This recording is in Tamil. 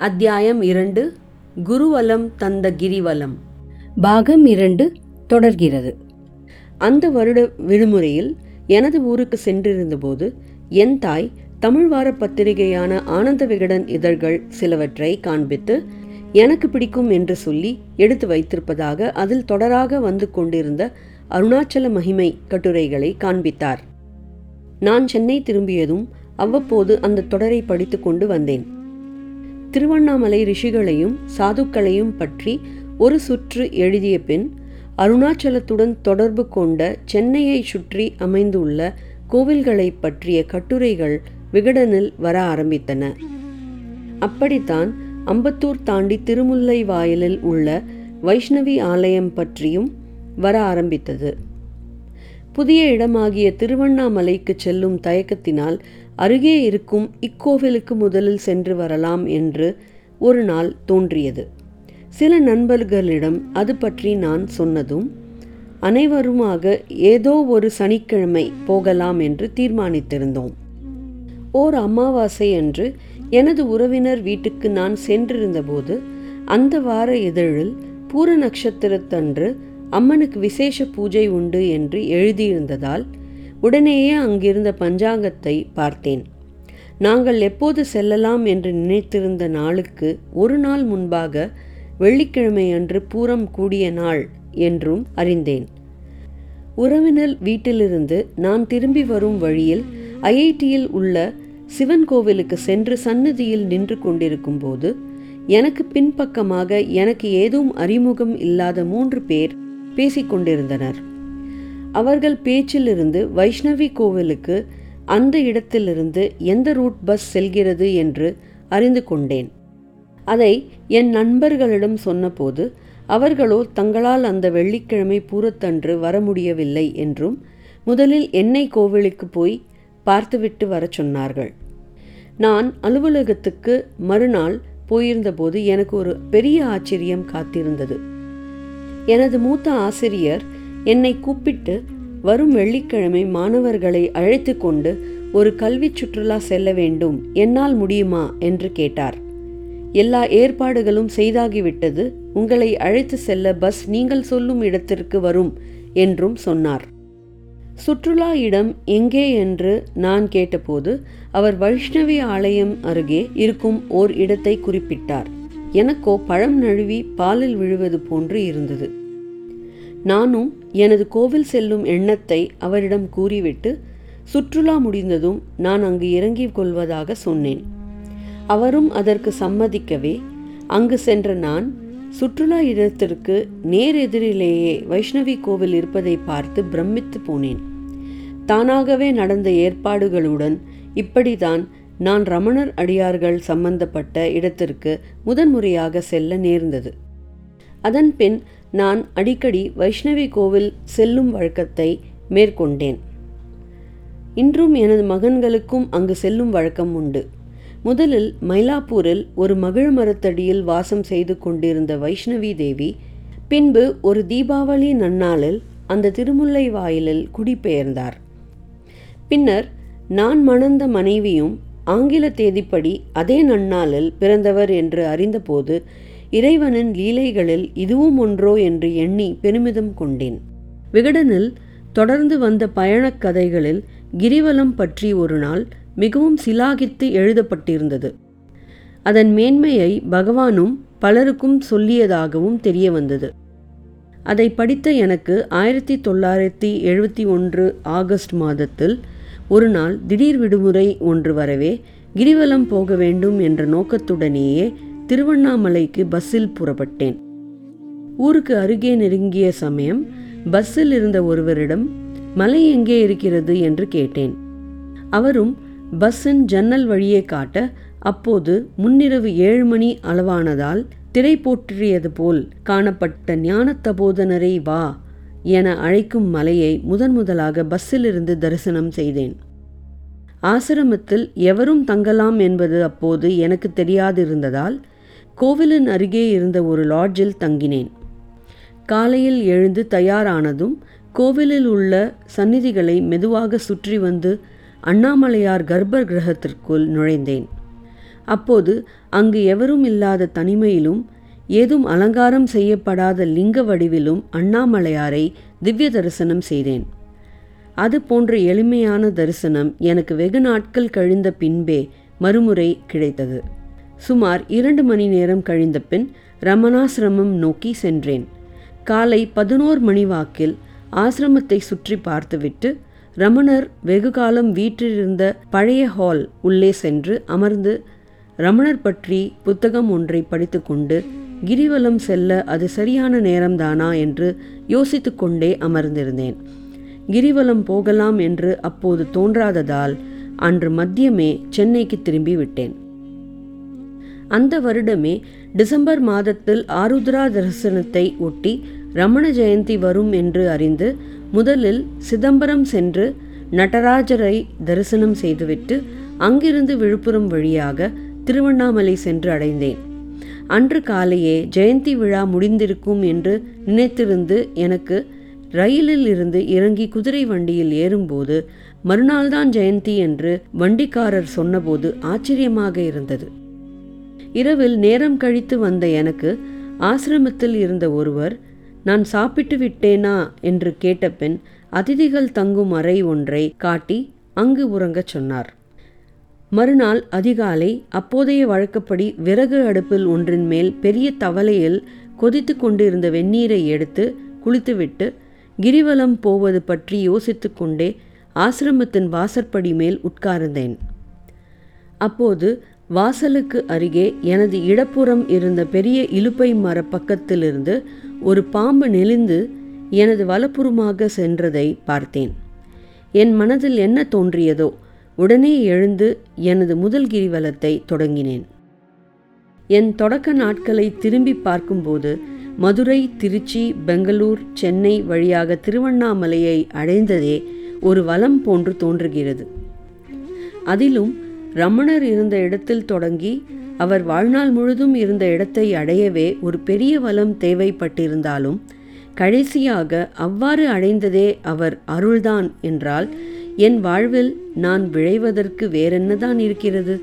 அத்தியாயம் இரண்டு குருவலம் தந்த கிரிவலம். பாகம் இரண்டு தொடர்கிறது. அந்த வருட விடுமுறையில் எனது ஊருக்கு சென்றிருந்தபோது என் தாய் தமிழ் வார பத்திரிகையான ஆனந்த விகடன் இதழ்கள் சிலவற்றை காண்பித்து எனக்கு பிடிக்கும் என்று சொல்லி எடுத்து வைத்திருப்பதாக அதில் தொடராக வந்து கொண்டிருந்த அருணாச்சல மகிமை கட்டுரைகளை காண்பித்தார். நான் சென்னை திரும்பியதும் அவ்வப்போது அந்த தொடரை படித்து கொண்டு வந்தேன். திருவண்ணாமலை ரிஷிகளையும் சாதுக்களையும் பற்றி ஒரு சுற்று எழுதிய பின் அருணாச்சலத்துடன் தொடர்பு கொண்ட சென்னையை சுற்றி அமைந்துள்ள கோவில்களை பற்றிய கட்டுரைகள் விகடனில் வர ஆரம்பித்தன. அப்படித்தான் அம்பத்தூர் தாண்டி திருமுல்லை வாயிலில் உள்ள வைஷ்ணவி ஆலயம் பற்றியும் வர ஆரம்பித்தது. புதிய இடமாகிய திருவண்ணாமலைக்கு செல்லும் தயக்கத்தினால் அருகே இருக்கும் இக்கோவிலுக்கு முதலில் சென்று வரலாம் என்று ஒரு நாள் தோன்றியது. சில நண்பர்களிடம் அது பற்றி நான் சொன்னதும் அனைவருமாக ஏதோ ஒரு சனிக்கிழமை போகலாம் என்று தீர்மானித்திருந்தோம். ஓர் அமாவாசை அன்று எனது உறவினர் வீட்டுக்கு நான் சென்றிருந்தபோது அந்த வார இதழில் பூர நட்சத்திரத்தன்று அம்மனுக்கு விசேஷ பூஜை உண்டு என்று எழுதியிருந்ததால் உடனேயே அங்கிருந்த பஞ்சாங்கத்தை பார்த்தேன். நாங்கள் எப்போது செல்லலாம் என்று நினைத்திருந்த நாளுக்கு ஒரு நாள் முன்பாக வெள்ளிக்கிழமை அன்று பூரம் கூடிய நாள் என்றும் அறிந்தேன். உறவினர் வீட்டிலிருந்து நான் திரும்பி வரும் வழியில் ஐஐடியில் உள்ள சிவன் கோவிலுக்கு சென்று சன்னதியில் நின்று கொண்டிருக்கும் போது எனக்கு பின்பக்கமாக எனக்கு ஏதும் அறிமுகம் இல்லாத மூன்று பேர் பேசிக்கொண்டிருந்தனர். அவர்கள் பேச்சிலிருந்து வைஷ்ணவி கோவிலுக்கு அந்த இடத்திலிருந்து எந்த ரூட் பஸ் செல்கிறது என்று அறிந்து கொண்டேன். அதை என் நண்பர்களிடம் சொன்னபோது அவர்களோ தங்களால் அந்த வெள்ளிக்கிழமை பூரத்தன்று வர முடியவில்லை என்றும் முதலில் என்னை கோவிலுக்கு போய் பார்த்துவிட்டு வரச் சொன்னார்கள். நான் அலுவலகத்துக்கு மறுநாள் போயிருந்தபோது எனக்கு ஒரு பெரிய ஆச்சரியம் காத்திருந்தது. எனது மூத்த ஆசிரியர் என்னை கூப்பிட்டு வரும் வெள்ளிக்கிழமை மாணவர்களை அழைத்து கொண்டு ஒரு கல்வி சுற்றுலா செல்ல வேண்டும். என்னால் முடியுமா? என்று கேட்டார். எல்லா ஏற்பாடுகளும் செய்தாகிவிட்டது. உங்களை அழைத்து செல்ல பஸ் நீங்கள் சொல்லும் இடத்திற்கு வரும் என்றும் சொன்னார். சுற்றுலா இடம் எங்கே என்று நான் கேட்டபோது அவர் வைஷ்ணவி ஆலயம் அருகே இருக்கும் ஓர் இடத்தை குறிப்பிட்டார். எனக்கோ பழம் நழுவி பாலில் விழுவது போன்று இருந்தது. நானும் எனது கோவில் செல்லும் எண்ணத்தை அவரிடம் கூறிவிட்டு சுற்றுலா முடிந்ததும் நான் அங்கு இறங்கிக் கொள்வதாக சொன்னேன். அவரும் அதற்கு சம்மதிக்கவே அங்கு சென்ற நான் சுற்றுலா இடத்திற்கு நேர் எதிரிலேயே வைஷ்ணவி கோவில் இருப்பதை பார்த்து பிரமித்து போனேன். தானாகவே நடந்த ஏற்பாடுகளுடன் இப்படிதான் நான் ரமணர் அடியார்கள் சம்பந்தப்பட்ட இடத்திற்கு முதன்முறையாக செல்ல நேர்ந்தது. அதன் பின் நான் அடிக்கடி வைஷ்ணவி கோவில் செல்லும் வழக்கத்தை மேற்கொண்டேன். இன்றும் எனது மகன்களுக்கும் அங்கு செல்லும் வழக்கம் உண்டு. முதலில் மயிலாப்பூரில் ஒரு மகிழ மரத்தடியில் வாசம் செய்து கொண்டிருந்த வைஷ்ணவி தேவி பின்பு ஒரு தீபாவளி நன்னாளில் அந்த திருமுல்லை வாயிலில் குடிபெயர்ந்தார். பின்னர் நான் மணந்த மனைவியும் ஆங்கில தேதிப்படி அதே நன்னாளில் பிறந்தவர் என்று அறிந்தபோது இறைவனின் லீலைகளில் இதுவும் ஒன்றோ என்று எண்ணி பெருமிதம் கொண்டேன். விகடனில் தொடர்ந்து வந்த பயணக் கதைகளில் கிரிவலம் பற்றி ஒரு நாள் மிகவும் சிலாகித்து எழுதப்பட்டிருந்தது. அதன் மேன்மையை பகவானும் பலருக்கும் சொல்லியதாகவும் தெரிய வந்தது அதை படித்த எனக்கு ஆயிரத்தி தொள்ளாயிரத்தி எழுபத்தி ஒன்று ஆகஸ்ட் மாதத்தில் ஒரு நாள் திடீர் விடுமுறை ஒன்று வரவே கிரிவலம் போக வேண்டும் என்ற நோக்கத்துடனேயே திருவண்ணாமலைக்கு பஸ்ஸில் புறப்பட்டேன். ஊருக்கு அருகே நெருங்கிய சமயம் பஸ்ஸில் இருந்த ஒருவரிடம் மலை எங்கே இருக்கிறது? என்று கேட்டேன். அவரும் பஸ்ஸின் ஜன்னல் வழியே காட்ட அப்போது முன்னிரவு ஏழு மணி அளவானதால் திரை போற்றியது போல் காணப்பட்ட ஞானத்தபோதனரை வா என அழைக்கும் மலையை முதன் முதலாக பஸ்ஸிலிருந்து தரிசனம் செய்தேன். ஆசிரமத்தில் எவரும் தங்கலாம் என்பது அப்போது எனக்கு தெரியாதிருந்ததால் கோவிலின் அருகே இருந்த ஒரு லாட்ஜில் தங்கினேன். காலையில் எழுந்து தயாரானதும் கோவிலில் உள்ள சந்நிதிகளை மெதுவாக சுற்றி வந்து அண்ணாமலையார் கர்ப்ப கிரகத்திற்குள் நுழைந்தேன். அப்போது அங்கு எவரும் இல்லாத தனிமையிலும் ஏதும் அலங்காரம் செய்யப்படாத லிங்க வடிவிலும் அண்ணாமலையாரை திவ்ய தரிசனம் செய்தேன். அது போன்ற எளிமையான தரிசனம் எனக்கு வெகு நாட்கள் கழிந்த பின்பே மறுமுறை கிடைத்தது. சுமார் இரண்டு மணி நேரம் கழிந்த பின் ரமணாசிரமம் நோக்கி சென்றேன். காலை பதினோரு மணி வாக்கில் ஆசிரமத்தை சுற்றி பார்த்துவிட்டு ரமணர் வெகு காலம் வீற்றிருந்த பழைய ஹால் உள்ளே சென்று அமர்ந்து ரமணர் பற்றி புத்தகம் ஒன்றை படித்துக்கொண்டு கிரிவலம் செல்ல அது சரியான நேரம்தானா என்று யோசித்துக்கொண்டே அமர்ந்திருந்தேன். கிரிவலம் போகலாம் என்று அப்போது தோன்றாததால் அன்று மத்தியமே சென்னைக்கு திரும்பி விட்டேன். அந்த வருடமே டிசம்பர் மாதத்தில் ஆருத்ரா தரிசனத்தை ஒட்டி ரமண ஜெயந்தி வரும் என்று அறிந்து முதலில் சிதம்பரம் சென்று நடராஜரை தரிசனம் செய்துவிட்டு அங்கிருந்து விழுப்புரம் வழியாக திருவண்ணாமலை சென்று அடைந்தேன். அன்று காலையே ஜெயந்தி விழா முடிந்திருக்கும் என்று நினைத்திருந்து எனக்கு ரயிலில் இருந்து இறங்கி குதிரை வண்டியில் ஏறும்போது மறுநாள்தான் ஜெயந்தி என்று வண்டிக்காரர் சொன்னபோது ஆச்சரியமாக இருந்தது. இரவில் நேரம் கழித்து வந்த எனக்கு ஆசிரமத்தில் இருந்த ஒருவர் நான் சாப்பிட்டு விட்டேனா? என்று கேட்டபின் அதிதிகள் தங்கும் அறை ஒன்றை காட்டி அங்கு உறங்கச் சொன்னார். மறுநாள் அதிகாலை அப்போதைய வழக்கப்படி விறகு அடுப்பில் ஒன்றின் மேல் பெரிய தவலையில் கொதித்து கொண்டிருந்த வெந்நீரை எடுத்து குளித்துவிட்டு கிரிவலம் போவது பற்றி யோசித்துக்கொண்டே ஆசிரமத்தின் வாசற்படி மேல் உட்கார்ந்தேன். அப்போது வாசலுக்கு அருகே எனது இடப்புறம் இருந்த பெரிய இலுப்பை மர பக்கத்திலிருந்து ஒரு பாம்பு நெளிந்து எனது வலப்புறமாக சென்றதை பார்த்தேன். என் மனதில் என்ன தோன்றியதோ உடனே எழுந்து எனது முதல் கிரிவலத்தை தொடங்கினேன். என் தொடக்க நாட்களை திரும்பி பார்க்கும்போது மதுரை திருச்சி பெங்களூர் சென்னை வழியாக திருவண்ணாமலையை அடைந்ததே ஒரு வலம் போன்று தோன்றுகிறது. அதிலும் ரமணர் இருந்த இடத்தில் தொடங்கி அவர் வாழ்நாள் முழுதும் இருந்த இடத்தை அடையவே ஒரு பெரிய வலம் தேவைப்பட்டிருந்தாலும் கடைசியாக அவ்வாறு அடைந்ததே அவர் அருள்தான் என்றால் என் வாழ்வில் நான் விழைவதற்கு வேறென்னதான் இருக்கிறது?